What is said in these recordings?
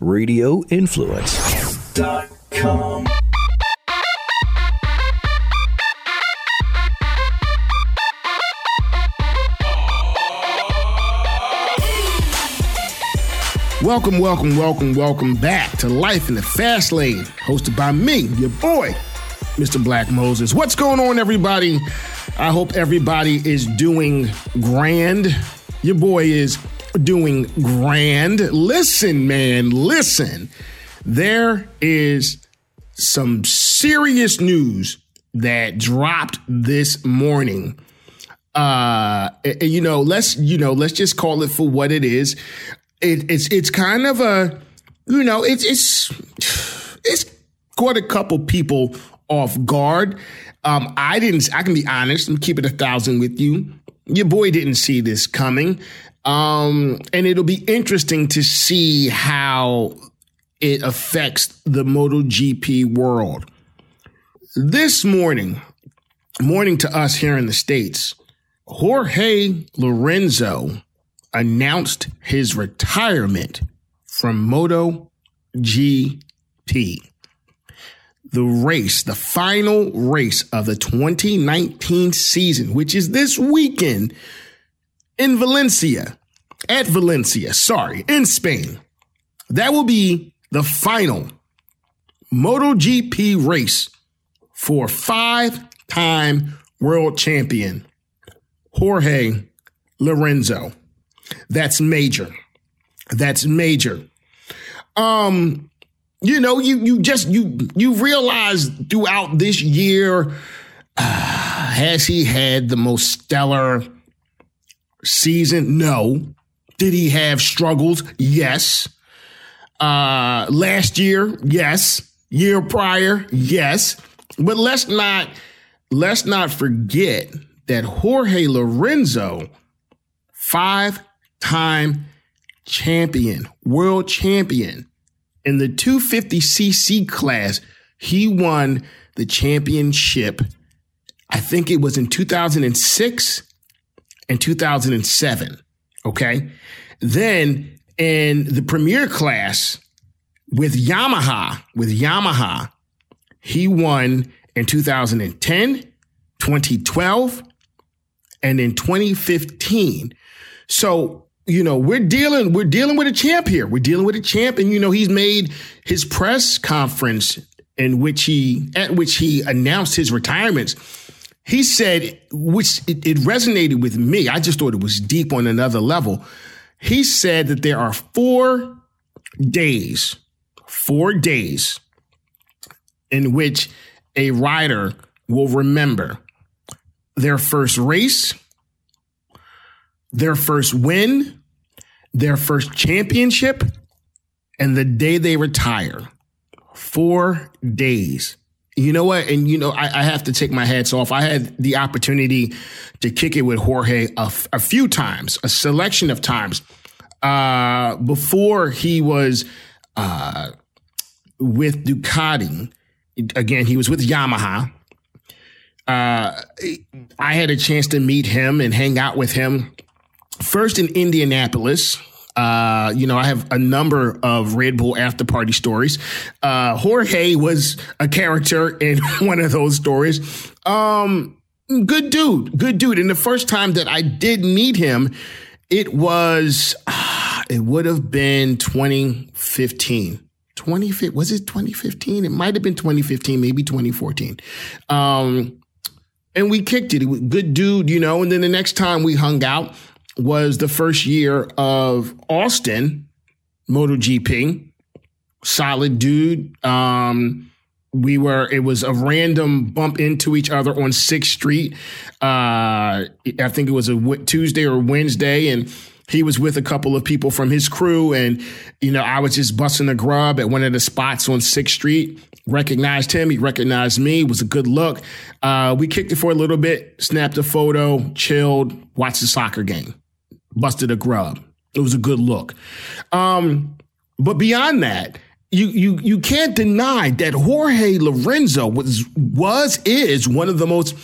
radioinfluence.com. Welcome, welcome, welcome, welcome back to Life in the Fast Lane, hosted by me, your boy, Mr. Black Moses. What's going on, everybody? I hope everybody is doing grand. Your boy is doing grand. Listen, man, listen. There is some serious news that dropped this morning. Uh, you know, let's you know, let's just call it for what it is. It, it's it's kind of a, you know, it's it's it's caught a couple people off guard. Um, I didn't. I can be honest. I'm keeping a thousand with you. Your boy didn't see this coming. Um, and it'll be interesting to see how it affects the MotoGP world. This morning, morning to us here in the States, Jorge Lorenzo announced his retirement from MotoGP. The race, the final race of the 2019 season, which is this weekend, in Valencia, at Valencia, sorry, in Spain. That will be the final MotoGP race for five time world champion Jorge Lorenzo. That's major. That's major. Um, you know, you you just you you realize throughout this year, uh, has he had the most stellar season? No. Did he have struggles? Yes. Uh, last year, yes. Year prior, yes. But let's not let's not forget that Jorge Lorenzo, five-time champion, world champion in the 250cc class, he won the championship. I think it was in 2006 in 2007. Okay. Then in the premier class with Yamaha, with Yamaha, he won in 2010, 2012, and in 2015. So, you know, we're dealing, we're dealing with a champ here. We're dealing with a champ. And, you know, he's made his press conference in which he, at which he announced his retirements he said, which it, it, resonated with me. I just thought it was deep on another level. He said that there are four days, four days in which a rider will remember their first race, their first win, their first championship, and the day they retire. Four days. You know what? And you know, I, I, have to take my hats off. I had the opportunity to kick it with Jorge a, f- a few times, a selection of times, uh, before he was uh, with Ducati. Again, he was with Yamaha. Uh, I had a chance to meet him and hang out with him first in Indianapolis uh, you know, I have a number of Red Bull after party stories. Uh, Jorge was a character in one of those stories. Um, good dude, good dude. And the first time that I did meet him, it was, uh, it would have been 2015. 20, was it 2015? It might have been 2015, maybe 2014. Um, and we kicked it. Good dude, you know. And then the next time we hung out, was the first year of Austin MotoGP. Solid dude. Um, we were it was a random bump into each other on Sixth Street. Uh, I think it was a Tuesday or Wednesday, and he was with a couple of people from his crew, and you know I was just busting a grub at one of the spots on Sixth Street. Recognized him, he recognized me. It was a good look. Uh, we kicked it for a little bit, snapped a photo, chilled, watched the soccer game busted a grub. It was a good look. Um, but beyond that, you you you can't deny that Jorge Lorenzo was was is one of the most.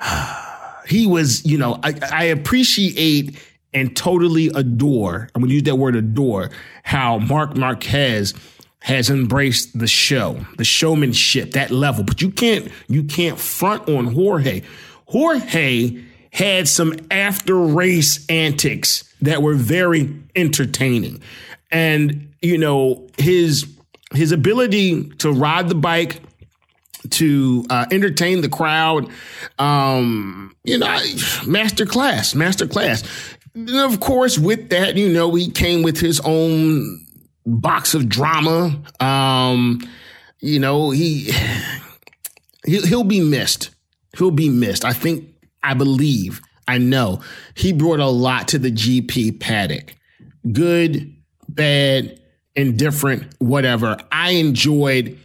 He was, you know, I, I appreciate and totally adore, I'm going to use that word adore, how Marc Marquez has embraced the show, the showmanship, that level. But you can't, you can't front on Jorge. Jorge had some after race antics that were very entertaining. And, you know, his, his ability to ride the bike, to uh, entertain the crowd. Um, you know, master class, master class. And of course, with that, you know, he came with his own box of drama. Um, you know, he he'll be missed. He'll be missed. I think, I believe, I know he brought a lot to the GP paddock. Good, bad, indifferent, whatever. I enjoyed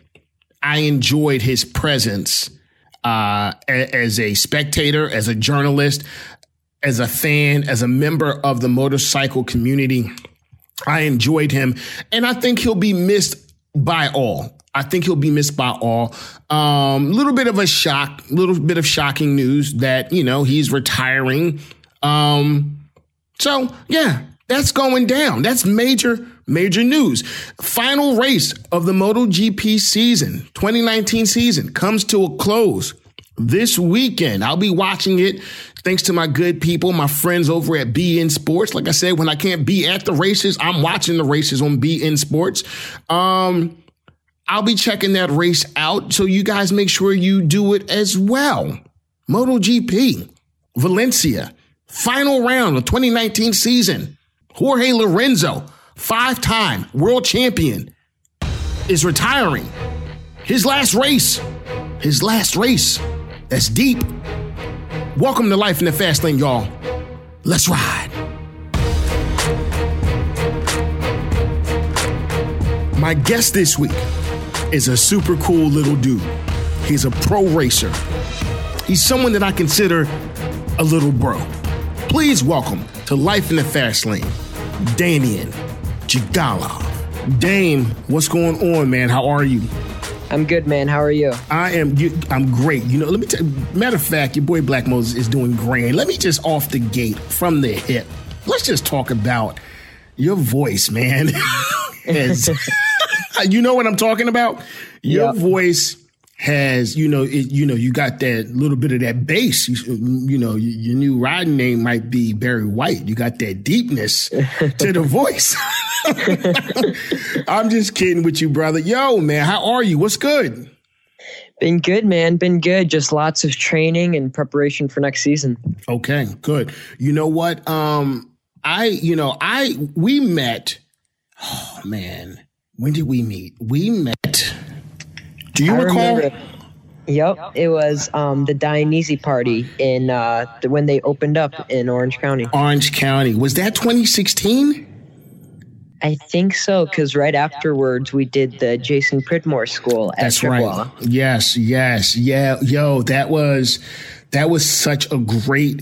I enjoyed his presence uh, as a spectator, as a journalist, as a fan, as a member of the motorcycle community. I enjoyed him, and I think he'll be missed by all. I think he'll be missed by all. A um, little bit of a shock, a little bit of shocking news that you know he's retiring. Um, so yeah, that's going down. That's major major news. Final race of the MotoGP season, 2019 season, comes to a close this weekend. I'll be watching it thanks to my good people, my friends over at beIN Sports. Like I said, when I can't be at the races, I'm watching the races on beIN Sports. Um, I'll be checking that race out. So you guys make sure you do it as well. MotoGP, Valencia, final round of 2019 season. Jorge Lorenzo five time world champion, is retiring. His last race, his last race. That's deep. Welcome to Life in the Fast Lane, y'all. Let's ride. My guest this week is a super cool little dude. He's a pro racer. He's someone that I consider a little bro. Please welcome to Life in the Fast Lane, Damian Jigalov. Dame, what's going on, man? How are you? I'm good, man. How are you? I am. You, I'm great. You know, let me. tell matter of fact, your boy Black Moses is doing grand. Let me just off the gate from the hip. Let's just talk about your voice, man. As, you know what I'm talking about? Your voice has you know it, you know you got that little bit of that bass. You, you know your new riding name might be Barry White. You got that deepness to the voice. I'm just kidding with you brother. Yo man how are you? What's good? Been good man. Been good. Just lots of training and preparation for next season. Okay good. You know what? Um I you know I we met oh man when did we meet we met do you I recall? Remember, yep, it was um, the Dainese party in uh, when they opened up in Orange County. Orange County was that 2016? I think so, because right afterwards we did the Jason Pridmore School. That's right. Yes, yes, yeah, yo, that was that was such a great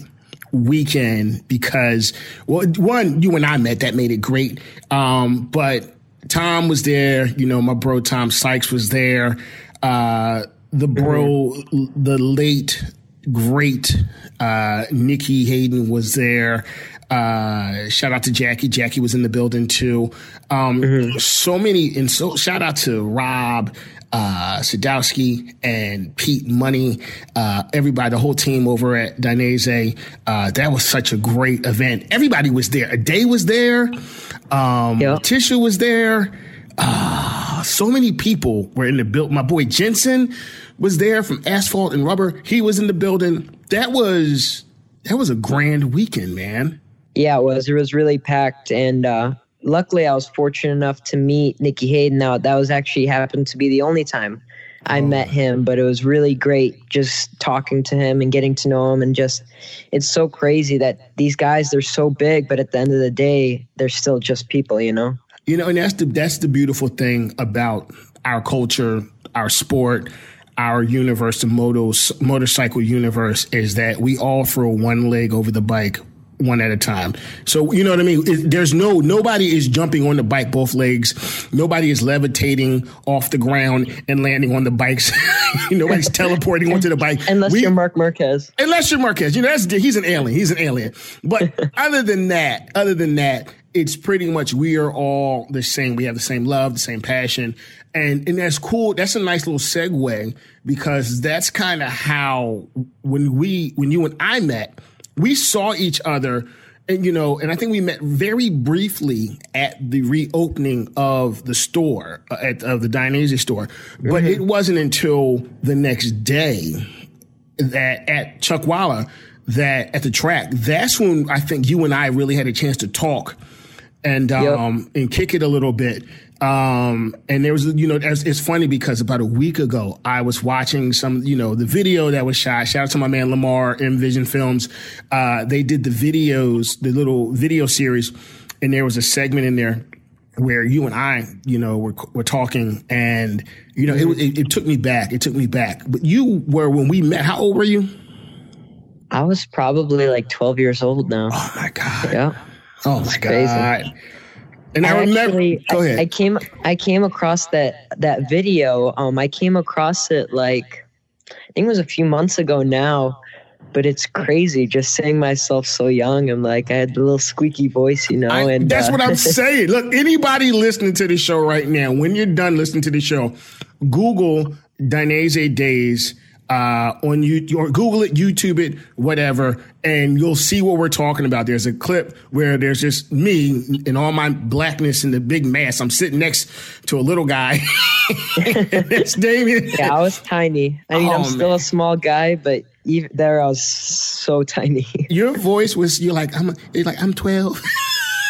weekend because well, one you and I met that made it great. Um, but Tom was there, you know, my bro Tom Sykes was there. Uh, the bro, mm-hmm. the late great uh, Nicky Hayden was there. Uh, shout out to Jackie. Jackie was in the building too. Um, mm-hmm. So many, and so shout out to Rob, uh, Sadowski and Pete Money, uh, everybody, the whole team over at Dainese. Uh, that was such a great event. Everybody was there. A day was there. Um, yep. Tisha was there. Uh, so many people were in the build. My boy Jensen was there from Asphalt and Rubber. He was in the building. That was that was a grand weekend, man. Yeah, it was. It was really packed, and uh, luckily, I was fortunate enough to meet Nicky Hayden. Now that was actually happened to be the only time I oh. met him, but it was really great just talking to him and getting to know him. And just, it's so crazy that these guys, they're so big, but at the end of the day, they're still just people, you know? You know, and that's the that's the beautiful thing about our culture, our sport, our universe, the motos, motorcycle universe, is that we all throw one leg over the bike one at a time. So you know what I mean. It, there's no nobody is jumping on the bike both legs. Nobody is levitating off the ground and landing on the bikes. Nobody's teleporting onto the bike unless we, you're Marc Marquez. Unless you're Marquez, you know that's he's an alien. He's an alien. But other than that, other than that, it's pretty much we are all the same. We have the same love, the same passion, and and that's cool. That's a nice little segue because that's kind of how when we when you and I met, we saw each other. And you know, and I think we met very briefly at the reopening of the store, uh, at of the Dainese store. But mm-hmm. it wasn't until the next day that at Chuckwalla that at the track, that's when I think you and I really had a chance to talk and um, yep. and kick it a little bit. Um, and there was, you know, it's, it's, funny because about a week ago, I was watching some, you know, the video that was shot. Shout out to my man Lamar Envision Films. Uh, they did the videos, the little video series, and there was a segment in there where you and I, you know, were, were talking and, you know, it, it, it took me back. It took me back. But you were, when we met, how old were you? I was probably like 12 years old now. Oh my God. Yeah. Oh my god! Crazy. And I, I remember. Actually, go ahead. I, I, came. I came across that that video. Um, I came across it like I think it was a few months ago now. But it's crazy just saying myself so young. I'm like I had the little squeaky voice, you know. I, and that's uh, what I'm saying. Look, anybody listening to the show right now, when you're done listening to the show, Google Dainese Days uh, on you or Google it, YouTube it, whatever, and you'll see what we're talking about. There's a clip where there's just me and all my blackness and the big mass. I'm sitting next to a little guy. it's Damian. Yeah, I was tiny. I mean, oh, I'm still man. a small guy, but even there I was so tiny. Your voice was you're like I'm you're like I'm 12.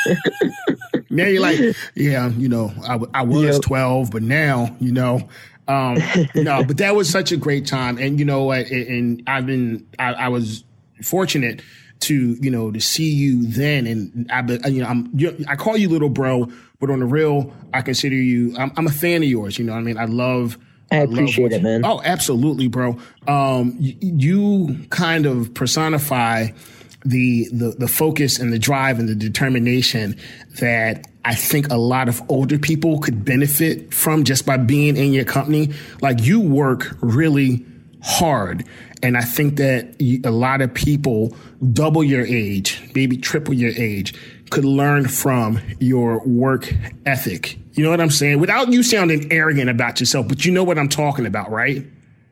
now you're like, yeah, you know, I, I was yep. 12, but now, you know, um, no, but that was such a great time, and you know what? And I've been, I, I was fortunate to you know to see you then, and I, you know, I'm, I call you little bro, but on the real, I consider you. I'm, I'm a fan of yours. You know, I mean, I love. I appreciate it, man. Oh, absolutely, bro. Um, you, you kind of personify the, the the focus and the drive and the determination that I think a lot of older people could benefit from just by being in your company. Like you work really hard. And I think that a lot of people double your age, maybe triple your age, could learn from your work ethic. You know what I'm saying? Without you sounding arrogant about yourself, but you know what I'm talking about, right?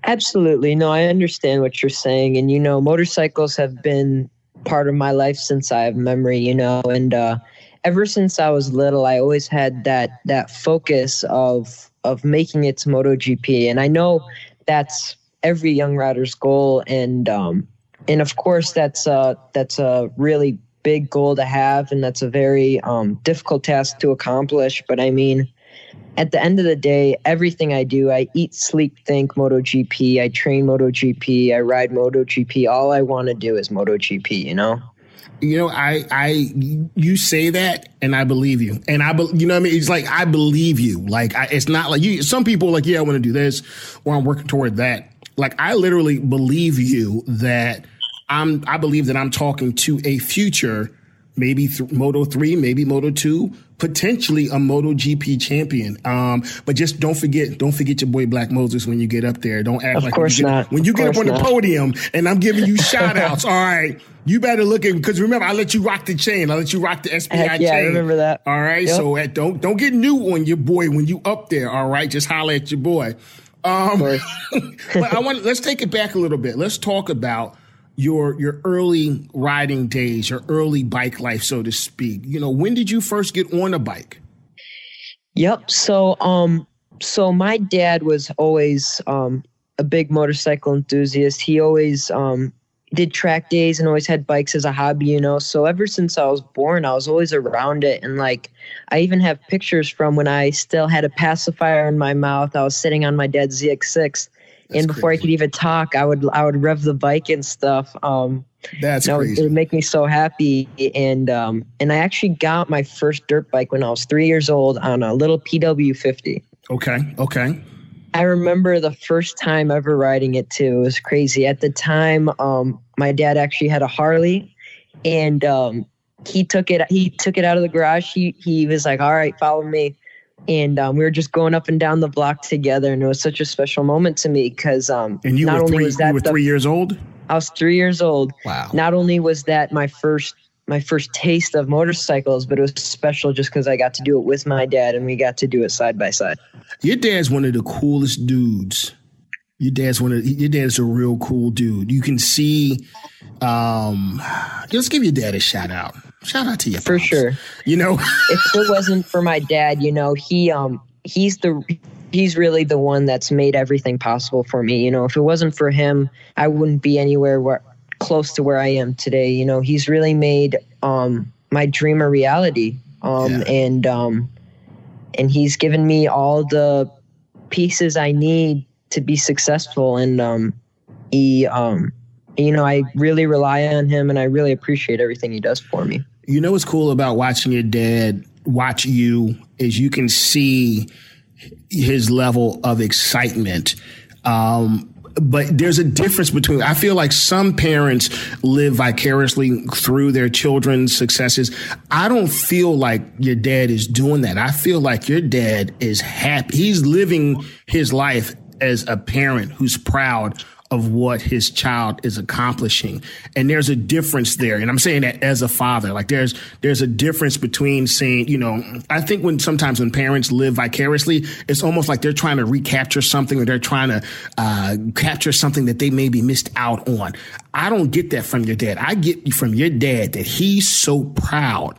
Absolutely. No, I understand what you're saying. And, you know, motorcycles have been part of my life since I have memory, you know, and uh, ever since I was little, I always had that that focus of of making it to MotoGP, and I know that's every young rider's goal, and um, and of course that's a that's a really big goal to have, and that's a very um, difficult task to accomplish. But I mean, at the end of the day, everything I do, I eat, sleep, think MotoGP. I train MotoGP. I ride MotoGP. All I want to do is MotoGP. You know. You know, I, I, you say that, and I believe you, and I, you know, what I mean, it's like I believe you. Like, I, it's not like you. Some people like, yeah, I want to do this, or I'm working toward that. Like, I literally believe you that I'm. I believe that I'm talking to a future maybe th- Moto 3, maybe Moto 2, potentially a Moto GP champion. Um, but just don't forget, don't forget your boy Black Moses when you get up there. Don't act of like course when you get, not. When you get up on not. the podium and I'm giving you shout outs, all right, you better look at because remember I let you rock the chain. I let you rock the SPI Heck yeah, chain. I remember that. All right. Yep. So uh, don't don't get new on your boy when you up there. All right. Just holler at your boy. Um, but I want let's take it back a little bit. Let's talk about your your early riding days, your early bike life, so to speak. You know, when did you first get on a bike? Yep. So um so my dad was always um a big motorcycle enthusiast. He always um did track days and always had bikes as a hobby, you know. So ever since I was born, I was always around it. And like, I even have pictures from when I still had a pacifier in my mouth. I was sitting on my dad's ZX6 and before crazy. I could even talk, I would I would rev the bike and stuff. Um, That's you know, crazy. It would make me so happy, and um, and I actually got my first dirt bike when I was three years old on a little PW50. Okay. Okay. I remember the first time ever riding it too. It was crazy. At the time, um, my dad actually had a Harley, and um, he took it. He took it out of the garage. He he was like, "All right, follow me." And um, we were just going up and down the block together, and it was such a special moment to me because um, and you not were only three. was that You were the- three years old. I was three years old. Wow. Not only was that my first my first taste of motorcycles, but it was special just because I got to do it with my dad, and we got to do it side by side. Your dad's one of the coolest dudes. Your dad's one of your dad's a real cool dude. You can see. Um, let's give your dad a shout out. Shout out to you For sure. You know, if it wasn't for my dad, you know, he um he's the he's really the one that's made everything possible for me. You know, if it wasn't for him, I wouldn't be anywhere where close to where I am today. You know, he's really made um my dream a reality. Um Yeah. and um and he's given me all the pieces I need to be successful and um he um you know, I really rely on him and I really appreciate everything he does for me. you know what's cool about watching your dad watch you is you can see his level of excitement. Um, but there's a difference between, I feel like some parents live vicariously through their children's successes. I don't feel like your dad is doing that. I feel like your dad is happy. He's living his life as a parent who's proud of what his child is accomplishing. And there's a difference there. And I'm saying that as a father, like there's, there's a difference between saying, you know, I think when sometimes when parents live vicariously, it's almost like they're trying to recapture something or they're trying to, uh, capture something that they maybe missed out on. I don't get that from your dad. I get from your dad that he's so proud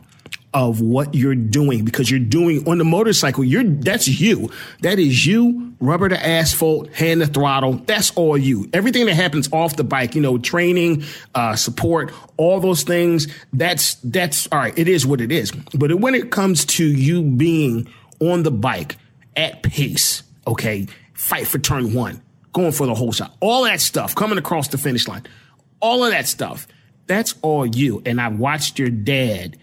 of what you're doing because you're doing on the motorcycle. You're that's you. That is you. Rubber to asphalt, hand to throttle. That's all you. Everything that happens off the bike, you know, training, uh, support, all those things. That's that's all right. It is what it is. But when it comes to you being on the bike at pace, okay, fight for turn one, going for the whole shot, all that stuff, coming across the finish line, all of that stuff. That's all you. And I watched your dad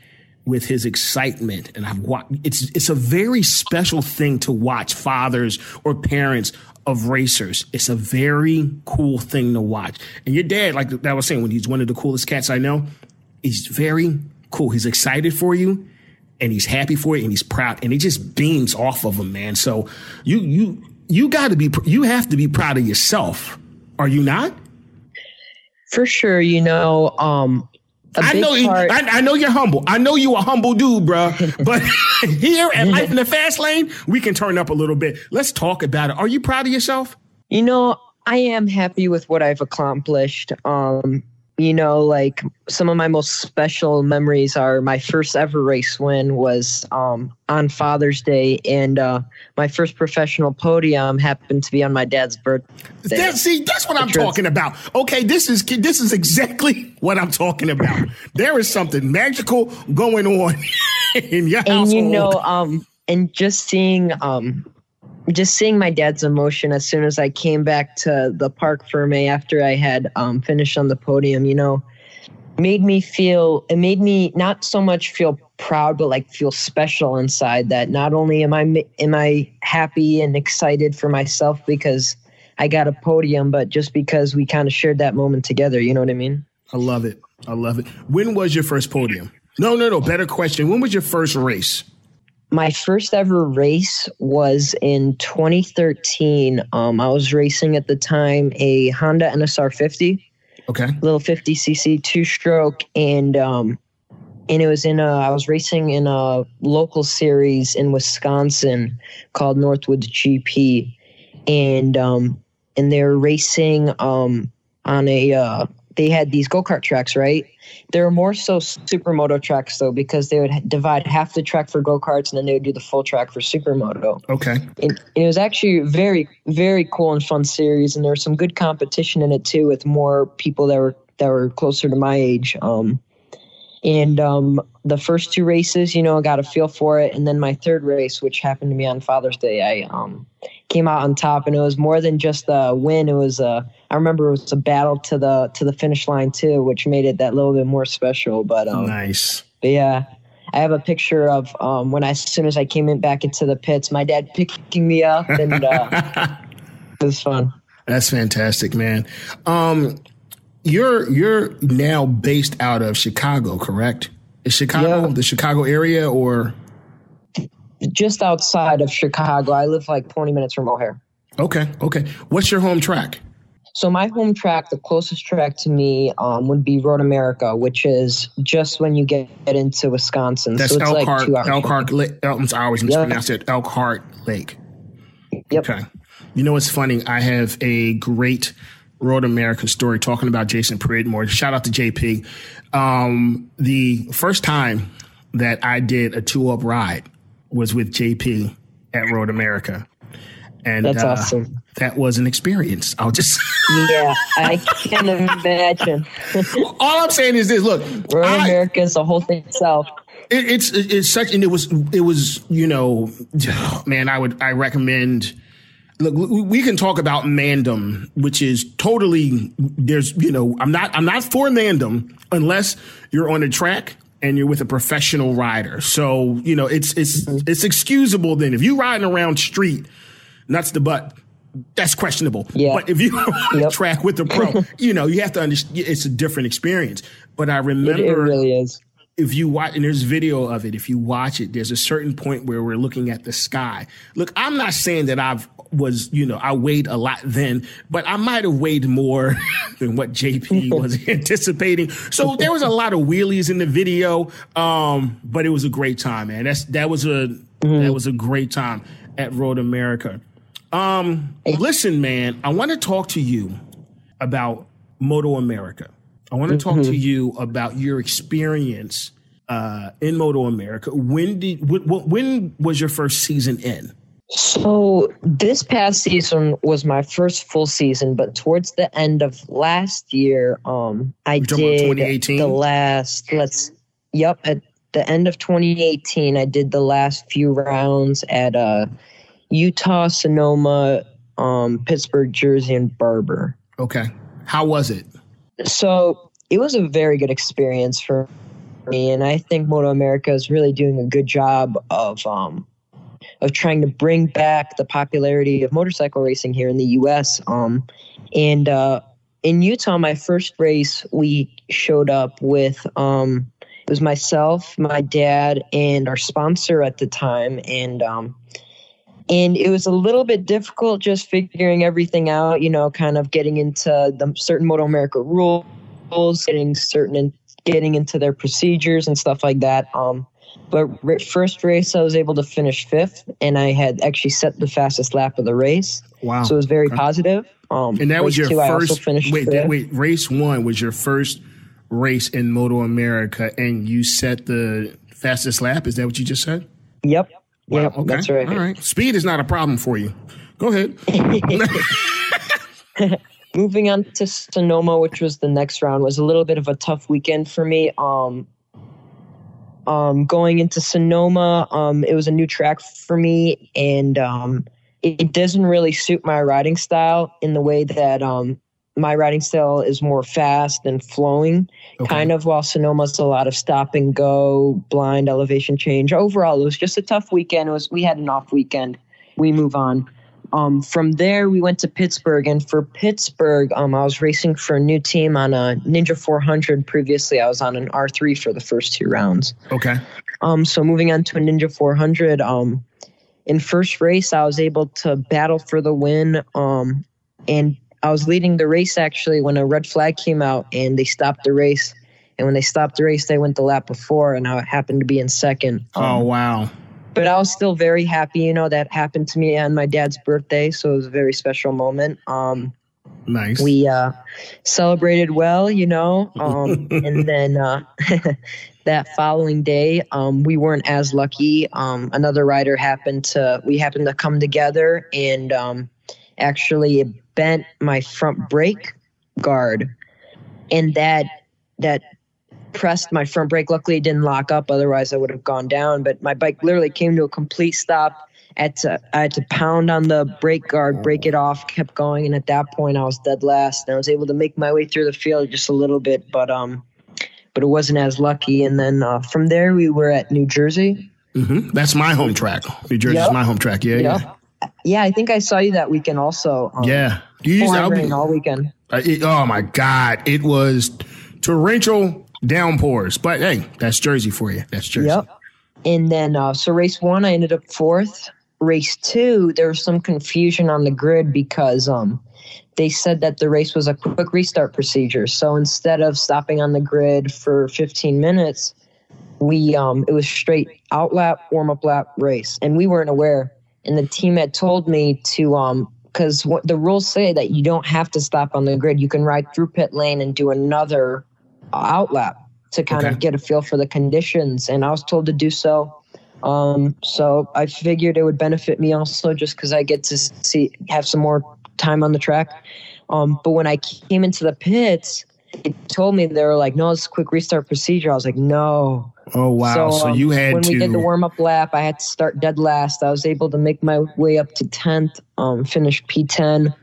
with his excitement and I've watched it's it's a very special thing to watch fathers or parents of racers. It's a very cool thing to watch. And your dad, like I was saying, when he's one of the coolest cats I know, he's very cool. He's excited for you and he's happy for you and he's proud and it just beams off of him, man. So you you you got to be you have to be proud of yourself. Are you not? For sure, you know, um, I know, part. I, I know you're humble. I know you a humble dude, bro. But here at Life in the Fast Lane, we can turn up a little bit. Let's talk about it. Are you proud of yourself? You know, I am happy with what I've accomplished. Um, you know, like some of my most special memories are my first ever race win was um, on Father's Day, and uh, my first professional podium happened to be on my dad's birthday. That, see, that's what I'm talking about. Okay, this is this is exactly what I'm talking about. There is something magical going on in your and household. you know, um, and just seeing, um, just seeing my dad's emotion as soon as I came back to the parc fermé after I had um, finished on the podium, you know, made me feel. It made me not so much feel proud, but like feel special inside. That not only am I am I happy and excited for myself because I got a podium, but just because we kind of shared that moment together. You know what I mean? I love it. I love it. When was your first podium? No, no, no. Better question. When was your first race? My first ever race was in 2013. Um, I was racing at the time a Honda NSR 50, Okay. little 50cc two stroke, and um, and it was in a. I was racing in a local series in Wisconsin called Northwoods GP, and um, and they were racing um on a. Uh, they had these go kart tracks, right? They were more so supermoto tracks though, because they would divide half the track for go karts and then they would do the full track for supermoto. Okay. And, and it was actually very, very cool and fun series, and there was some good competition in it too, with more people that were that were closer to my age. Um, and um, the first two races, you know, I got a feel for it, and then my third race, which happened to be on Father's Day, I um, came out on top, and it was more than just a win. It was a, I remember it was a battle to the to the finish line too, which made it that little bit more special. But um, Nice. but yeah, I have a picture of um, when I, as soon as I came in back into the pits, my dad picking me up, and uh, it was fun. That's fantastic, man. Um, you're you're now based out of Chicago, correct? Is Chicago Yeah. the Chicago area or Just outside of Chicago, I live like 20 minutes from O'Hare. okay, okay. What's your home track? So my home track, the closest track to me, um, would be Road America, which is just when you get into Wisconsin. That's so it's like Elkhart. two hours. Elkhart Lake. I always mispronounce Yep. it. Elkhart Lake. Yep. Okay. You know what's funny? I have a great Road America story talking about Jason Pridmore. Shout out to JP. Um, the first time that I did a two up ride was with JP at Road America. And That's uh, awesome. that was an experience. I'll just Yeah, I can imagine. all I'm saying is this look, I- America is the whole thing itself. It, it's it's such and it was it was you know man I would I recommend look we can talk about tandem which is totally there's you know I'm not I'm not for tandem unless you're on a track and you're with a professional rider so you know it's it's it's excusable then if you're riding around street nuts the butt. That's questionable. Yeah. but if you Yep. track with the pro you know you have to understand it's a different experience. But I remember it really is. if you watch and there's video of it if you watch it there's a certain point where we're looking at the sky. Look i'm not saying that i've was you know i weighed a lot then but i might have weighed more than what jp was anticipating. So there was a lot of wheelies in the video um but it was a great time man. That's that was a that was a great time at road america um listen man i want to talk to you about Moto America. I want to talk to you about your experience uh, in Moto America. When did wh- wh- when was your first season in? So this past season was my first full season, but towards the end of last year, um, I did the last. Let's. Yep, at the end of 2018, I did the last few rounds at uh, Utah, Sonoma, um, Pittsburgh, Jersey, and Barber. Okay, how was it? So it was a very good experience for me, and I think Moto America is really doing a good job of um, of trying to bring back the popularity of motorcycle racing here in the U.S. Um, and uh, in Utah, my first race, we showed up with um, it was myself, my dad, and our sponsor at the time, and um, and it was a little bit difficult just figuring everything out. You know, kind of getting into the certain Moto America rules, getting certain getting into their procedures and stuff like that. Um, but first race, I was able to finish fifth, and I had actually set the fastest lap of the race, Wow, so it was very Okay. positive. Um, and that was your two, first. Wait, fifth. wait, race one was your first race in Moto America, and you set the fastest lap. Is that what you just said? Yep, Wow, yep, okay. that's right. All right, speed is not a problem for you. Go ahead. moving on to Sonoma, which was the next round, was a little bit of a tough weekend for me. Um, um, going into Sonoma, um, it was a new track for me, and um, it, it doesn't really suit my riding style in the way that um, my riding style is more fast and flowing, Okay. kind of. While Sonoma's a lot of stop and go, blind elevation change. Overall, it was just a tough weekend. It was we had an off weekend. We move on. Um, from there, we went to Pittsburgh, and for Pittsburgh, um, I was racing for a new team on a Ninja 400. Previously, I was on an R3 for the first two rounds. Okay. Um, so moving on to a Ninja 400. Um, in first race, I was able to battle for the win. Um, and I was leading the race actually when a red flag came out, and they stopped the race. And when they stopped the race, they went the lap before, and I happened to be in second. Um, Oh wow. but I was still very happy. You know, that happened to me on my dad's birthday, so it was a very special moment. Um, Nice. we uh, celebrated well, you know, um, and then uh, that following day, um, we weren't as lucky. Um, another rider happened to we happened to come together, and um, actually it bent my front brake guard, and that that pressed my front brake. Luckily, it didn't lock up. Otherwise, I would have gone down. But my bike literally came to a complete stop. I had to, I had to pound on the brake guard, break it off, kept going, and at that point, I was dead last. And I was able to make my way through the field just a little bit, but um, but it wasn't as lucky. And then uh, from there, we were at New Jersey. Mm-hmm. That's my home track. New Jersey's Yep. my home track. Yeah, yeah. Yeah, yeah. I think I saw you that weekend also. Um, Yeah. You I'll be- all weekend. Uh, it, oh my God, it was torrential downpours. But hey, that's Jersey for you. That's Jersey. Yep. And then, uh, so race one, I ended up fourth. Race two, there was some confusion on the grid because um, they said that the race was a quick restart procedure. So instead of stopping on the grid for 15 minutes, we um, it was straight out lap, warm up lap, race, and we weren't aware. And the team had told me to um, because what the rules say that you don't have to stop on the grid. You can ride through pit lane and do another out lap to kind Okay. of get a feel for the conditions. And I was told to do so. Um, so I figured it would benefit me also just because I get to see have some more time on the track. Um, but when I came into the pits, they told me they were like, "No, it's a quick restart procedure." I was like, "No." Oh wow! So, um, you had to. when to. we did the warm up lap, I had to start dead last. I was able to make my way up to tenth, um, finish P ten.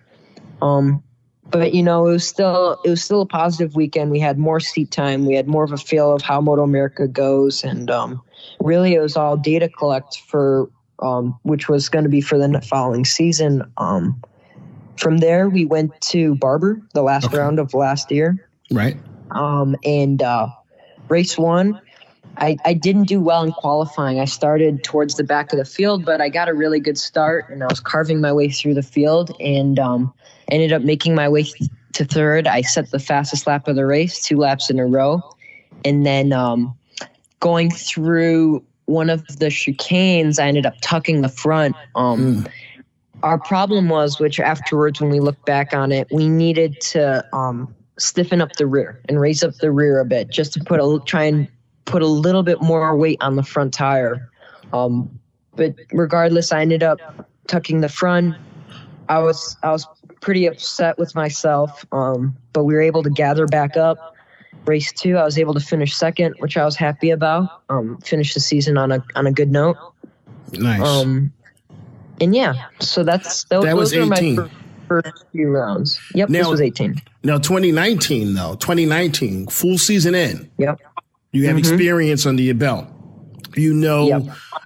Um, but you know, it was still it was still a positive weekend. We had more seat time. We had more of a feel of how Moto America goes, and um, really, it was all data collect for um, which was going to be for the following season. Um, from there, we went to Barber, the last Okay. round of last year right. um, and uh, race one. I, I didn't do well in qualifying. I started towards the back of the field, but I got a really good start and I was carving my way through the field and um, ended up making my way th- to third. I set the fastest lap of the race, two laps in a row. And then um, going through one of the chicanes, I ended up tucking the front. Um, Mm. Our problem was, which afterwards, when we look back on it, we needed to um, stiffen up the rear and raise up the rear a bit just to put a try and put a little bit more weight on the front tire. Um, but regardless, I ended up tucking the front. I was I was pretty upset with myself, um, but we were able to gather back up. Race two, I was able to finish second, which I was happy about. Um, finish the season on a on a good note. Nice. Um, and yeah, so that's those, That was those were my 18. fir- first few rounds. Yep, Now- this was 18. now, 2019 though, 2019 full season in. Yep. You have Mhm. experience under your belt. You know, Yep.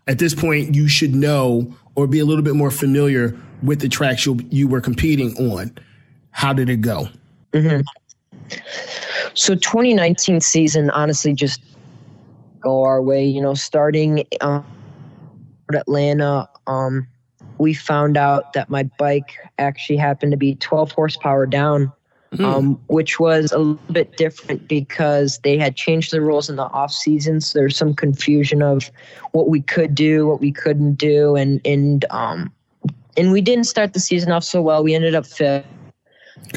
at this point, you should know or be a little bit more familiar with the tracks you you were competing on. How did it go? So 2019 season, honestly, just go our way. You know, starting um, Atlanta, um, we found out that my bike actually happened to be 12 horsepower down, Hmm. um, which was a little bit different because they had changed the rules in the off season. So there's some confusion of what we could do, what we couldn't do, and and um, and we didn't start the season off so well. We ended up fifth.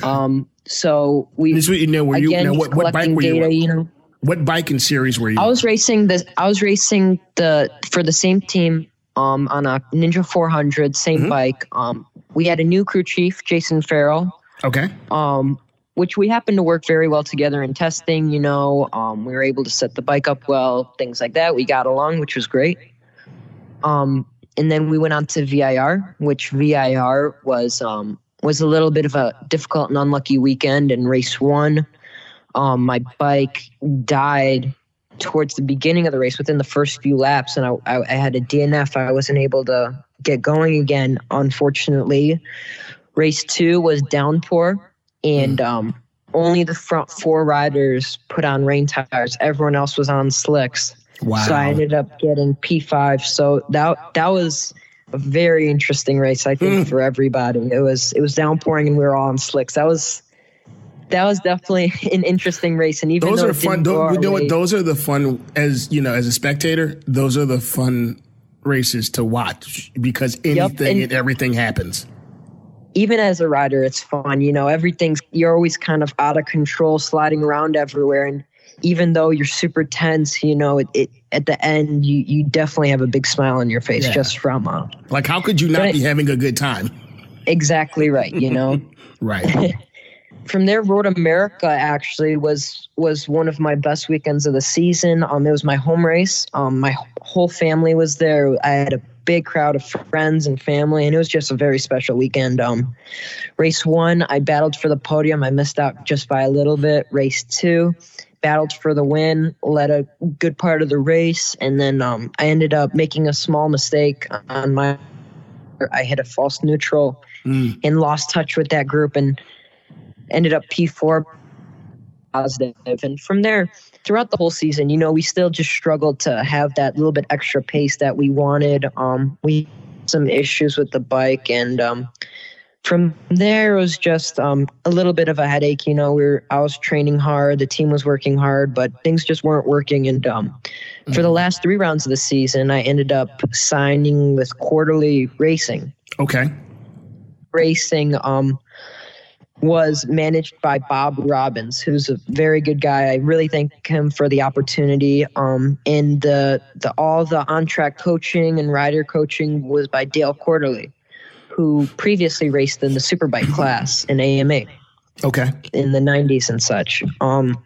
Um, so we This what you know. Were you again now what, what bike were you? data on? you know What biking series were you? i was racing the i was racing the for the same team um on a ninja 400 same Mhm. bike um we had a new crew chief jason farrell okay. um which we happened to work very well together in testing you know um we were able to set the bike up well things like that. We got along which was great. Um and then we went on to vir which vir was um was a little bit of a difficult and unlucky weekend in race one. Um my bike died towards the beginning of the race within the first few laps and i i, I had a dnf i wasn't able to get going again unfortunately race two was downpour and um, only the front four riders put on rain tires. Everyone else was on slicks. Wow. So I ended up getting P5. So that that was a very interesting race, I think, Mm. for everybody. It was it was downpouring and we were all on slicks. That was that was definitely an interesting race. And even those are fun. Those, you know what? Those are the fun as you know as a spectator. Those are the fun races to watch because anything and- and everything happens. Even as a rider, it's fun. You know, everything's you're always kind of out of control, sliding around everywhere, and even though you're super tense, you know, it, it at the end you you definitely have a big smile on your face Yeah. just from uh, Like, how could you not But- be having a good time? exactly right. You know, Right. from there, Road America actually was was one of my best weekends of the season. Um, it was my home race. Um, my whole family was there. I had a big crowd of friends and family, and it was just a very special weekend. Um, race one, I battled for the podium. I missed out just by a little bit. Race two, battled for the win, led a good part of the race, and then um, I ended up making a small mistake on my. I hit a false neutral Mm. and lost touch with that group and ended up P4 positive. And from there, throughout the whole season, you know, we still just struggled to have that little bit extra pace that we wanted. Um, we had some issues with the bike, and um, from there it was just um, a little bit of a headache. You know, we were I was training hard, the team was working hard, but things just weren't working. And um, mm-hmm. for the last three rounds of the season, I ended up signing with Quarterley Racing. Okay. Racing. Um, was managed by Bob Robbins, who's a very good guy. I really thank him for the opportunity. Um, and the, the all the on track coaching and rider coaching was by Dale Quarterley, who previously raced in the superbike class in AMA. Okay. In the 90s and such. Um,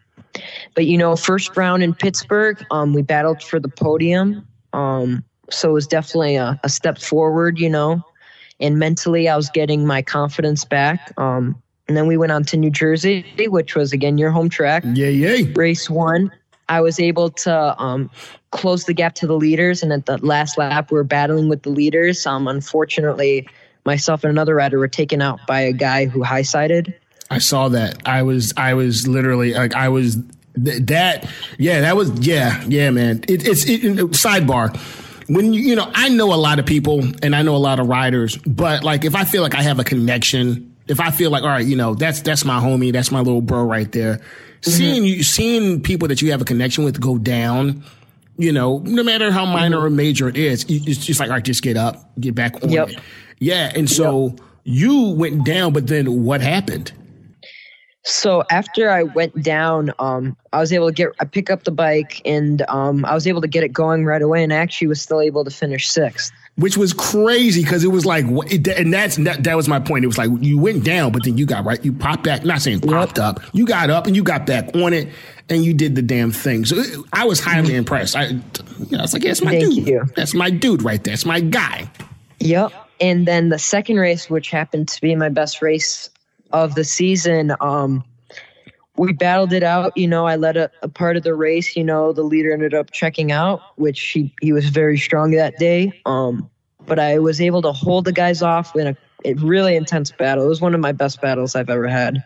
but you know, first round in Pittsburgh, um, we battled for the podium. Um, so it was definitely a, a step forward, you know. And mentally, I was getting my confidence back. Um, and then we went on to New Jersey, which was again your home track. Yeah, yeah. Race one, I was able to um, close the gap to the leaders, and at the last lap, we were battling with the leaders. Um, unfortunately, myself and another rider were taken out by a guy who high sided. I saw that. I was, I was literally like, I was that. Yeah, that was. Yeah, yeah, man. It, it's it, sidebar when you, you know, I know a lot of people and I know a lot of riders, but like if I feel like I have a connection if I feel like, all right, you know, that's that's my homie, that's my little bro right there. Mm-hmm. Seeing you, seeing people that you have a connection with go down, you know, no matter how minor mm-hmm. or major it is, it's just like, all right, just get up, get back on yep. it. Yeah, and so yep. you went down, but then what happened? So after I went down, um, I was able to get I pick up the bike and um, I was able to get it going right away, and I actually was still able to finish sixth which was crazy because it was like, and that's that, that was my point. It was like you went down, but then you got right, you popped back. Not saying popped up, you got up and you got back on it, and you did the damn thing. So I was highly mm-hmm. impressed. I, you know, I was like, yeah, that's my Thank dude. You. That's my dude right there. That's my guy. Yep. And then the second race, which happened to be my best race of the season, um, we battled it out. You know, I led a, a, part of the race. You know, the leader ended up checking out, which he, he was very strong that day. Um, but I was able to hold the guys off in a, a, really intense battle. It was one of my best battles I've ever had.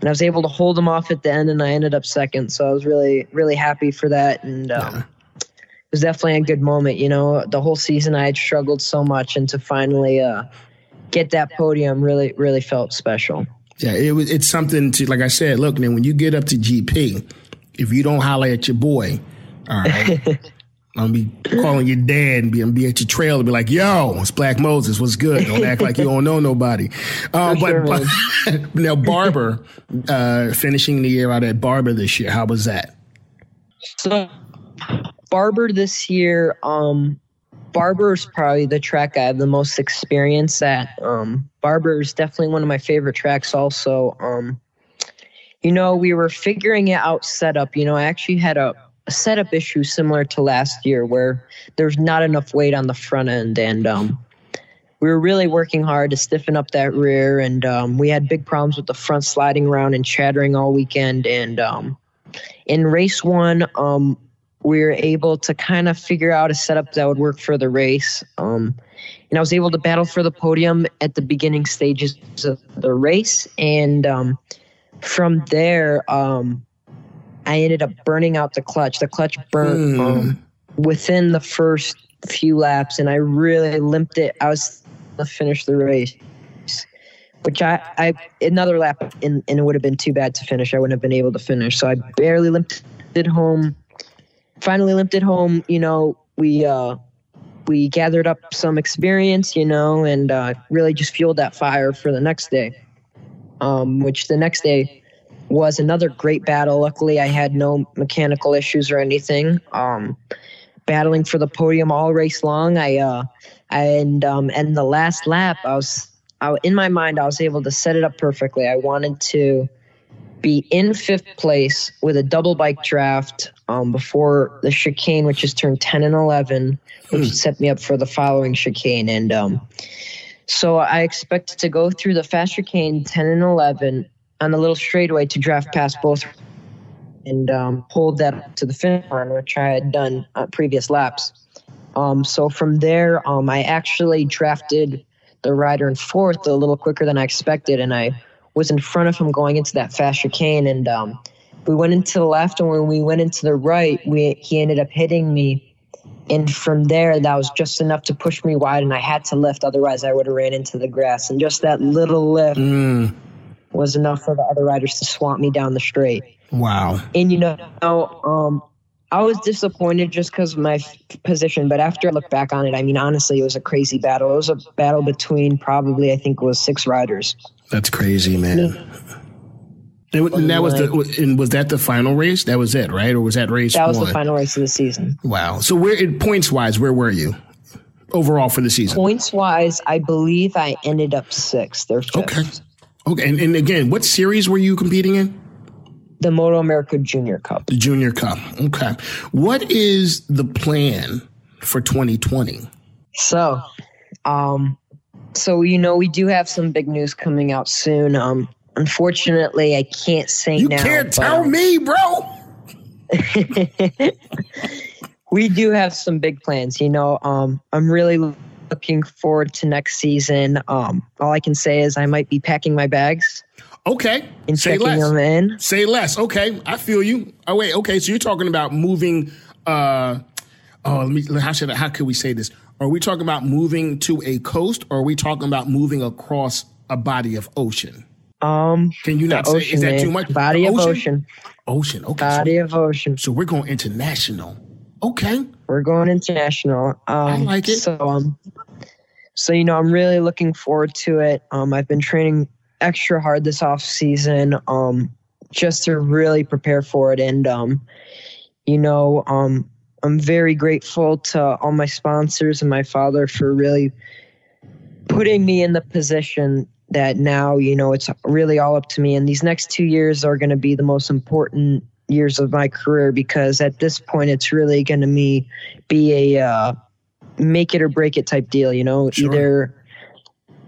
And I was able to hold them off at the end, and I ended up second. So I was really, really happy for that. And um, yeah. it was definitely a good moment. You know, the whole season I had struggled so much, and to finally uh, get that podium really, really felt special. Yeah, it was. It's something to like I said. Look, man, when you get up to GP, if you don't holler at your boy, all right, I'm be calling your dad and be, be at your trail and be like, "Yo, it's Black Moses. What's good? Don't act like you don't know nobody." Uh, but, sure, but now Barber, uh, finishing the year out at Barber this year. How was that? So, Barber this year, um, Barber is probably the track I have the most experience at. Um, Barber is definitely one of my favorite tracks. Also, um, you know, we were figuring it out setup. You know, I actually had a, a setup issue similar to last year where there's not enough weight on the front end, and um, we were really working hard to stiffen up that rear. And um, we had big problems with the front sliding around and chattering all weekend. And um, in race one, um, we were able to kind of figure out a setup that would work for the race. Um, and I was able to battle for the podium at the beginning stages of the race. And um, from there, um, I ended up burning out the clutch. The clutch burnt mm. within the first few laps, and I really limped it. I was to finish the race. Which I, I another lap and, and it would have been too bad to finish. I wouldn't have been able to finish. So I barely limped it home finally limped it home. You know, we uh, we gathered up some experience, you know, and uh, really just fueled that fire for the next day. Um, which the next day was another great battle. Luckily, I had no mechanical issues or anything. Um, battling for the podium all race long. I uh, and um, and the last lap, I was I, in my mind, I was able to set it up perfectly. I wanted to be in fifth place with a double bike draft um, before the chicane, which is turned 10 and 11, which hmm. set me up for the following chicane. And um, so I expected to go through the fast chicane 10 and 11 on the little straightaway to draft past both and um, hold that up to the finish line, which I had done uh, previous laps. Um, so from there, um, I actually drafted the rider in fourth a little quicker than I expected, and I was in front of him going into that fast chicane, and um, we went into the left, and when we went into the right, we he ended up hitting me. And from there, that was just enough to push me wide, and I had to lift. Otherwise, I would have ran into the grass. And just that little lift Mm, was enough for the other riders to swamp me down the straight. wow. And you know, um, I was disappointed just because of my f- position. But after I look back on it, I mean, honestly, it was a crazy battle. It was a battle between probably, I think, it was six riders. That's crazy, man. And, and that was the and was that the final race? That was it, right? Or was that race That was one? the final race of the season. Wow. So where in points wise, where were you overall for the season? Points wise, I believe I ended up sixth or fifth. Okay. Okay. And, and again, what series were you competing in? The Moto America Junior Cup. The Junior Cup. Okay. What is the plan for 2020? So, um, so you know, we do have some big news coming out soon. Um, unfortunately, I can't say You now. can't tell me, bro. we do have some big plans. You know, um, I'm really looking forward to next season. Um, all I can say is I might be packing my bags Okay. and Say checking less. them in. Say less. Okay. I feel you. Oh wait. Okay. So you're talking about moving. Uh, oh, let me. How should I, how could we say this? Are we talking about moving to a coast, or are we talking about moving across a body of ocean? Um, Can you not say? ocean, Is that man. too much? Body The of ocean. Ocean. Okay. Body of ocean. So, so we're going international. Okay. We're going international. Um, like it. So, um, so you know, I'm really looking forward to it. Um, I've been training extra hard this off season, um, just to really prepare for it. And um, you know, um, I'm very grateful to all my sponsors and my father for really putting me in the position that now you know it's really all up to me. And these next two years are going to be the most important years of my career because at this point it's really going to me be a uh, make it or break it type deal. You know, Sure. either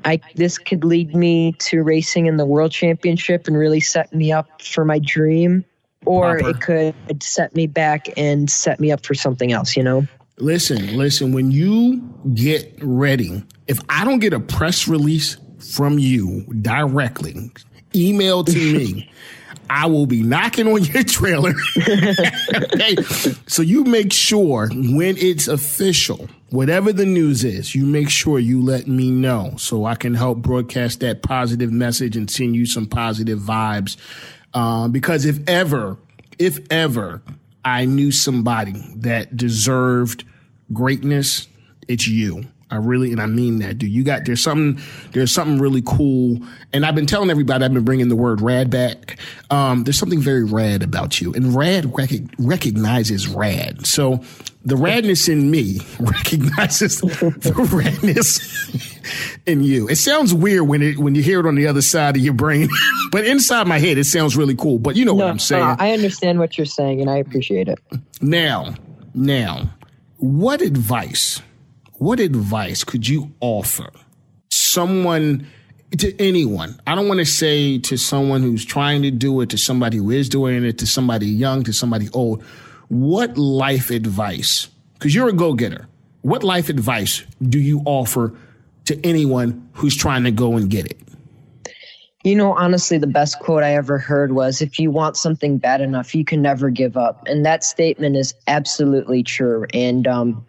I this could lead me to racing in the world championship and really set me up for my dream, or Proper. it could set me back and set me up for something else. You know. Listen, listen, when you get ready, if I don't get a press release from you directly, email to me, I will be knocking on your trailer. okay. So you make sure when it's official, whatever the news is, you make sure you let me know so I can help broadcast that positive message and send you some positive vibes. Um, because if ever, if ever I knew somebody that deserved greatness, it's you. I really, and I mean that, dude. You got there's something, there's something really cool, and I've been telling everybody. I've been bringing the word "rad" back. Um, there's something very rad about you, and rad rec- recognizes rad. So the radness in me recognizes the radness in you. It sounds weird when it when you hear it on the other side of your brain, but inside my head, it sounds really cool. But you know what I'm saying. uh, I understand what you're saying, and I appreciate it. Now, now, what advice, what advice could you offer someone to anyone? I don't want to say to someone who's trying to do it, to somebody who is doing it, to somebody young, to somebody old. What life advice? Because you're a go getter. What life advice do you offer to anyone who's trying to go and get it? You know, honestly, the best quote I ever heard was if you want something bad enough, you can never give up. And that statement is absolutely true. And um,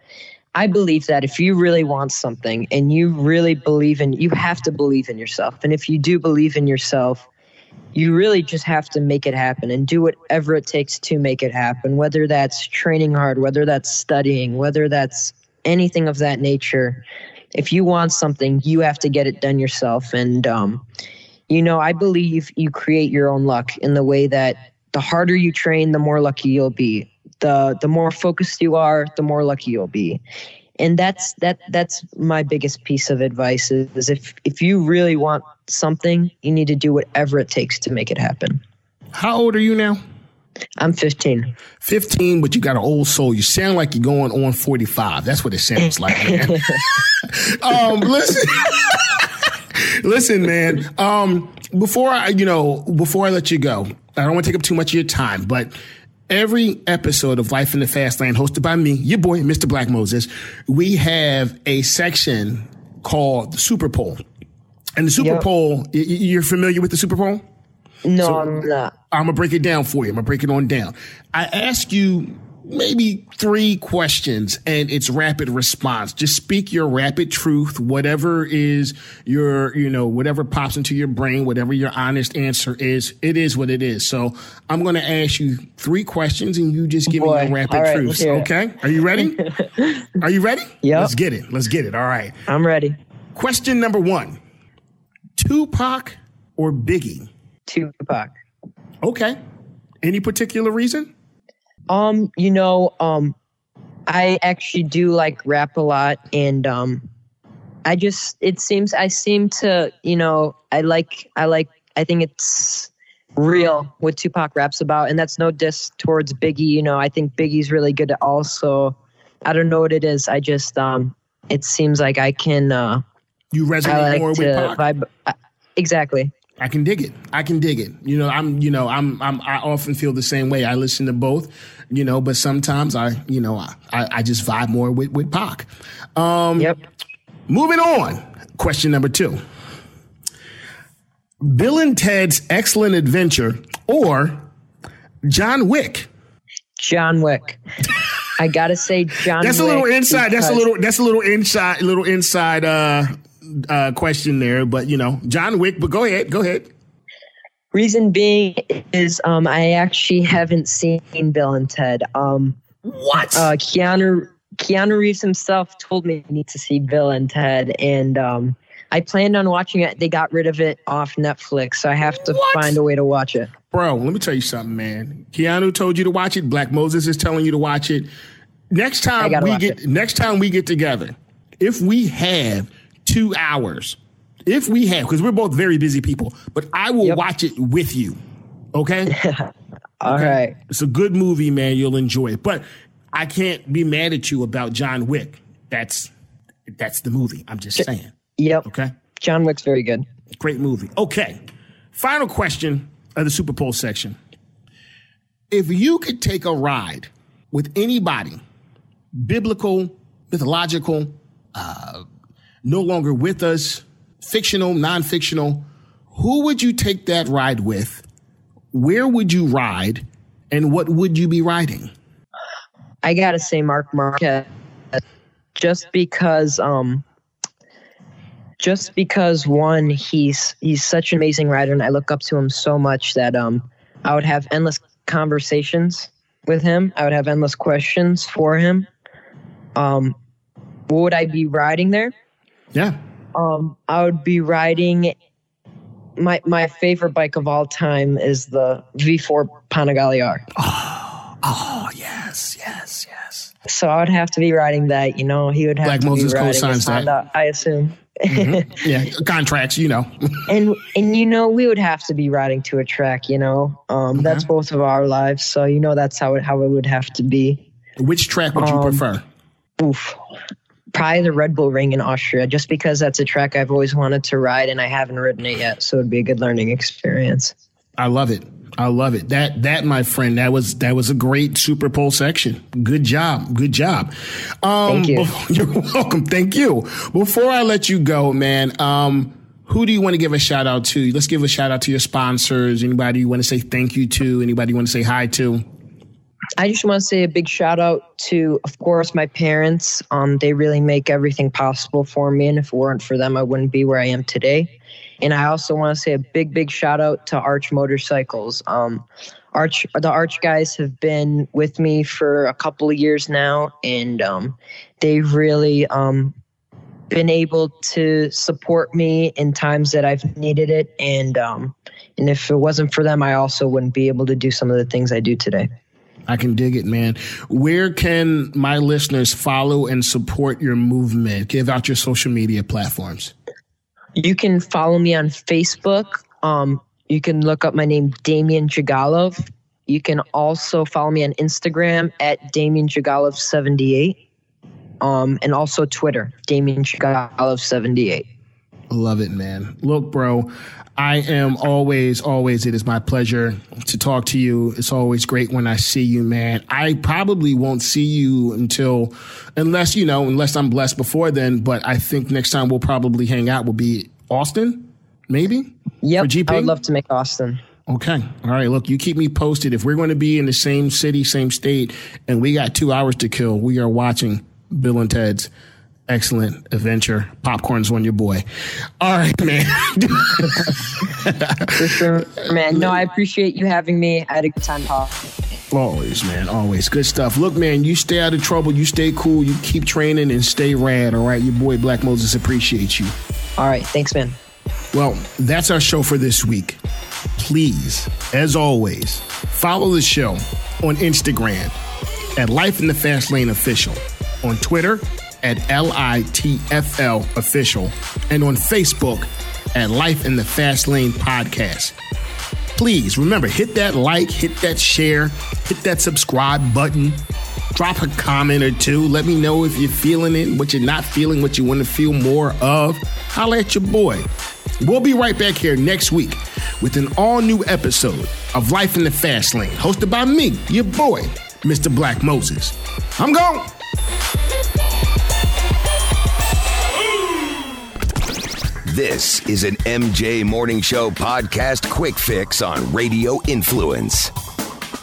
I believe that if you really want something and you really believe in, you have to believe in yourself. And if you do believe in yourself, you really just have to make it happen and do whatever it takes to make it happen, whether that's training hard, whether that's studying, whether that's anything of that nature. If you want something, you have to get it done yourself. And, um, you know, I believe you create your own luck in the way that the harder you train, the more lucky you'll be. The the more focused you are, the more lucky you'll be. And that's that that's my biggest piece of advice is, if if you really want something, you need to do whatever it takes to make it happen. How old are you now? I'm 15. 15, but you got an old soul. You sound like you're going on 45. That's what it sounds like, man. um, listen, listen, man. Um, before I, you know, before I let you go, I don't want to take up too much of your time, but every episode of Life in the Fast Lane, hosted by me, your boy, Mr. Black Moses, we have a section called the Super Poll. And the Super Yep. Bowl, you're familiar with the Super Bowl? No, So- I'm not. I'm gonna break it down for you. I'm gonna break it on down. I ask you maybe three questions and it's rapid response. Just speak your rapid truth, whatever is your, you know, whatever pops into your brain, whatever your honest answer is, it is what it is. So I'm gonna ask you three questions and you just give me Boy. your rapid All right, truths. let's it. Okay? Are you ready? Are you ready? Yeah. Let's get it. Let's get it. All right. I'm ready. Question number one. Tupac or Biggie? Tupac. Okay. Any particular reason? Um, you know, um, I actually do like rap a lot, and um, I just it seems I seem to you know I like I like I think it's real what Tupac raps about, and that's no diss towards Biggie. You know, I think Biggie's really good at also. I don't know what it is. I just um, it seems like I can uh, You resonate I like more with Pac? vibe. uh, Exactly. I can dig it. I can dig it. You know, I'm, you know, I'm, I'm, I often feel the same way. I listen to both, you know, but sometimes I, you know, I, I just vibe more with, with Pac. Um, Yep. moving on. Question number two. Bill and Ted's Excellent Adventure or John Wick. John Wick. I gotta say, John. That's a little inside. That's a little, that's a little inside, little inside, uh, uh, question there, but you know, John Wick, but go ahead, go ahead. Reason being is um, I actually haven't seen Bill and Ted. Um, What? uh, Keanu Keanu Reeves himself told me I need to see Bill and Ted, and um, I planned on watching it. They got rid of it off Netflix, so I have to What? find a way to watch it. Bro, let me tell you something, man. Keanu told you to watch it. Black Moses is telling you to watch it. Next time we get it. next time we get together, if we have two hours, if we have, because we're both very busy people, but I will Yep. watch it with you. Okay? All right, it's a good movie, man. You'll enjoy it. But I can't be mad at you about John Wick. That's that's the movie. I'm just saying. Yep. Okay? John Wick's very good. Great movie. Okay. Final question of the Super Bowl section. If you could take a ride with anybody, biblical, mythological, uh, no longer with us, fictional, non fictional, who would you take that ride with? Where would you ride? And what would you be riding? I gotta say Marc Marquez, just because um, just because one he's he's such an amazing rider, and I look up to him so much that um, I would have endless conversations with him. I would have endless questions for him. Um, would I be riding there? Yeah. Um, I would be riding. My my favorite bike of all time is the V4 Panigale R. Oh, oh yes, yes, yes. So I would have to be riding that. You know, he would have Black to Moses be riding co-signs. Honda, I assume. Yeah. Contracts, you know. and and you know, we would have to be riding to a track. You know, um, that's both of our lives. So you know, that's how it how it would have to be. Which track would you Um, prefer? Oof. Probably the Red Bull Ring in Austria, just because that's a track I've always wanted to ride and I haven't ridden it yet. So it'd be a good learning experience. I love it. I love it. That that my friend, that was that was a great Super Bowl section. Good job. Good job. Um, Thank you. bef- You're welcome. Thank you. Before I let you go, man, um, who do you want to give a shout out to? Let's give a shout out to your sponsors. Anybody you want to say thank you to? Anybody you want to say hi to? I just want to say a big shout out to, of course, my parents. Um, they really make everything possible for me, and if it weren't for them, I wouldn't be where I am today. And I also want to say a big, big shout out to Arch Motorcycles. Um, Arch, the Arch guys have been with me for a couple of years now, and um, they've really um, been able to support me in times that I've needed it. And um, and if it wasn't for them, I also wouldn't be able to do some of the things I do today. I can dig it, man. Where can my listeners follow and support your movement? Give out your social media platforms. You can follow me on Facebook. Um, you can look up my name, Damian Jigalov. You can also follow me on Instagram at Damian Jigalov78. Um, and also Twitter, Damian Jigalov78. Love it, man. Look, bro, I am always, always, it is my pleasure to talk to you. It's always great when I see you, man. I probably won't see you until, unless, you know, unless I'm blessed before then, but I think next time we'll probably hang out will be Austin, maybe. Yep? I would love to make Austin. Okay. All right. Look, you keep me posted. If we're going to be in the same city, same state, and we got two hours to kill, we are watching Bill and Ted's excellent adventure. Popcorn's on your boy. All right, man. For sure, man. No, I appreciate you having me. I had a good time talking. always, man. Always. Good stuff. Look, man, you stay out of trouble. You stay cool. You keep training and stay rad. All right. Your boy Black Moses appreciates you. All right, thanks, man. Well, that's our show for this week. Please, as always, follow the show on Instagram at Life in the Fast Lane Official, on Twitter at LITFL Official, and on Facebook at Life in the Fast Lane Podcast. Please remember, hit that like, hit that share, hit that subscribe button. Drop a comment or two. Let me know if you're feeling it, what you're not feeling, what you want to feel more of. Holla at your boy. We'll be right back here next week with an all new episode of Life in the Fast Lane, hosted by me, your boy, Mr. Black Moses. I'm gone. This is an MJ Morning Show podcast quick fix on Radio Influence.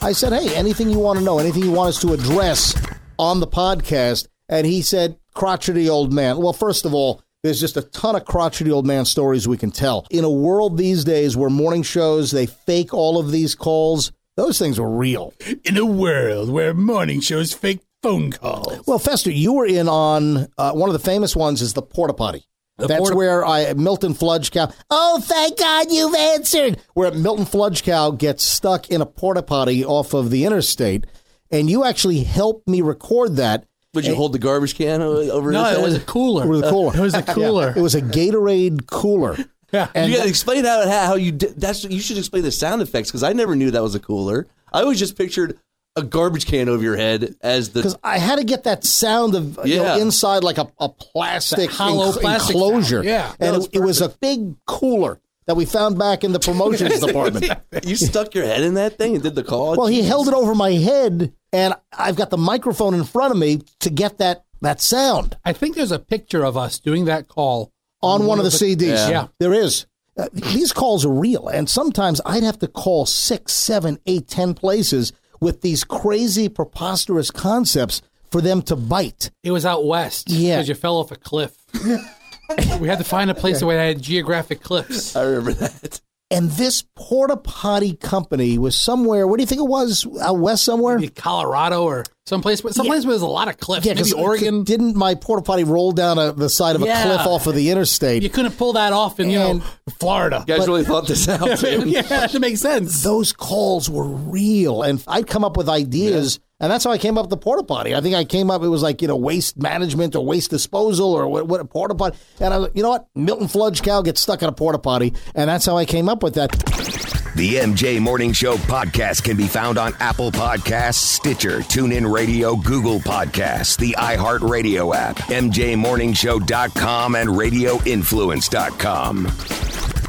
I said, hey, anything you want to know, anything you want us to address on the podcast? And he said, crotchety old man. Well, first of all, there's just a ton of crotchety old man stories we can tell. In a world these days where morning shows, they fake all of these calls, those things were real. in a world where morning shows fake phone calls. Well, Fester, you were in on uh, one of the famous ones is the porta potty. That's porta- where I Milton Fludgecow. Oh, thank God you've answered. Where Milton Fludgecow gets stuck in a porta potty off of the interstate, and you actually helped me record that. Would you hold the garbage can over No, it was a cooler. It was a cooler. It was a cooler. It was a Gatorade cooler. Yeah. And you got to explain how how you did. That's you should explain the sound effects because I never knew that was a cooler. I always just pictured a garbage can over your head as the. because I had to get that sound of you know, inside like a, a plastic That hollow enc- plastic enclosure. sound. Yeah. and was it, it was a big cooler that we found back in the promotions department. you stuck your head in that thing and did the call. Well, he held it over my head, and I've got the microphone in front of me to get that that sound I think there's a picture of us doing that call on one of the CDs. Yeah. there is. Uh, these calls are real, and sometimes I'd have to call six, seven, eight, ten places with these crazy, preposterous concepts for them to bite. It was out west. Yeah. Because you fell off a cliff. we had to find a place where they had geographic cliffs. I remember that. And this porta potty company was somewhere. What do you think it was? Out west somewhere. Maybe Colorado or someplace, someplace where there's a lot of cliffs. Yeah, Maybe 'cause Oregon. Didn't my porta potty roll down a, the side of a Yeah. cliff off of the interstate? You couldn't pull that off in, you know, Florida. You guys really thought this out. too. yeah, that makes sense. those calls were real and I'd come up with ideas and that's how I came up with the porta potty. I think I came up it was like, you know, waste management or waste disposal or what, what a porta potty. And I was like, you know what? Milton Fludge cow gets stuck in a porta potty and that's how I came up with that. The MJ Morning Show podcast can be found on Apple Podcasts, Stitcher, TuneIn Radio, Google Podcasts, the iHeartRadio app, MJMorningshow.com, and RadioInfluence.com.